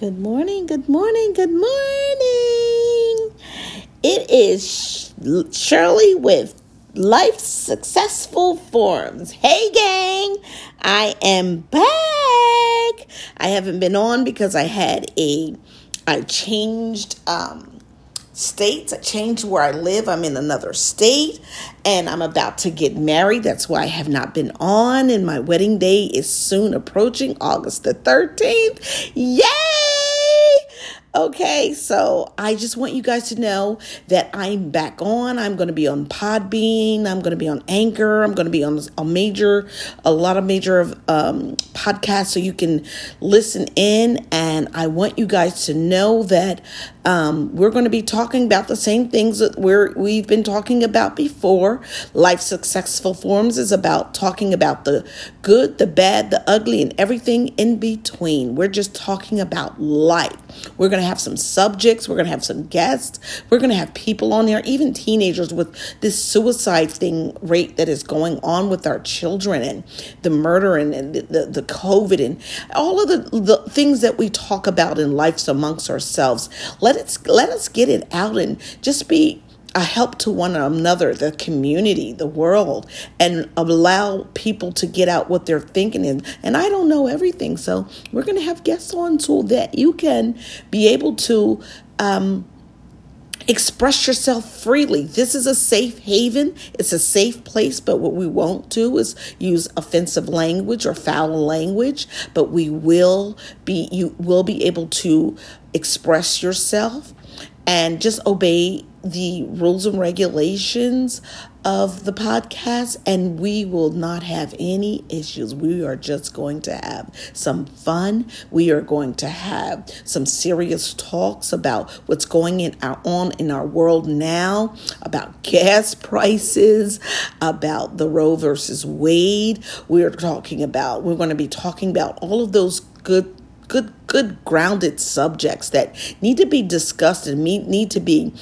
Good morning, good morning, good morning. It is Shirley with Life Successful Forms. Hey, gang, I am back. I haven't been on because I had a, I changed, um, states. I changed where I live. I'm in another state and I'm about to get married. That's why I have not been on. And my wedding day is soon approaching, August the 13th. Yay! Okay, so I just want you guys to know that I'm back on. I'm going to be on Podbean. I'm going to be on Anchor. I'm going to be on a major, a lot of major of um, podcasts so you can listen in. And I want you guys to know that um, we're going to be talking about the same things that we're, we've been talking about before. Life Successful Forms is about talking about the good, the bad, the ugly, and everything in between. We're just talking about life. We're going to have some subjects. We're going to have some guests. We're going to have people on there, even teenagers with this suicide thing rate that is going on with our children and the murder and, and the, the, the COVID and all of the, the things that we talk about in life amongst ourselves. Let it let us get it out and just be a help to one another, the community, the world, and allow people to get out what they're thinking. And, and I don't know everything. So we're going to have guests on so that you can be able to um, express yourself freely. This is a safe haven, it's a safe place. But what we won't do is use offensive language or foul language. But we will be, you will be able to express yourself and just obey the rules and regulations of the podcast, and we will not have any issues. We are just going to have some fun. We are going to have some serious talks about what's going in our, on in our world now, about gas prices, about the Roe versus Wade. We're talking about, we're going to be talking about all of those good good good grounded subjects that need to be discussed and need to be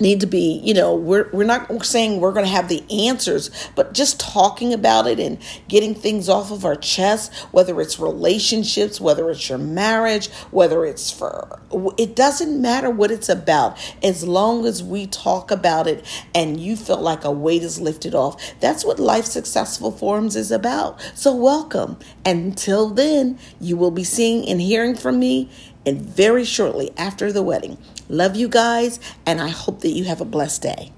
need to be you know we're we're not saying we're going to have the answers but just talking about it and getting things off of our chest whether it's relationships whether it's your marriage whether it's for it doesn't matter what it's about. As long as we talk about it and you feel like a weight is lifted off that's what life successful forums is about. So welcome. Until then you will be seeing and hearing from me and very shortly after the wedding Love you guys, and I hope that you have a blessed day.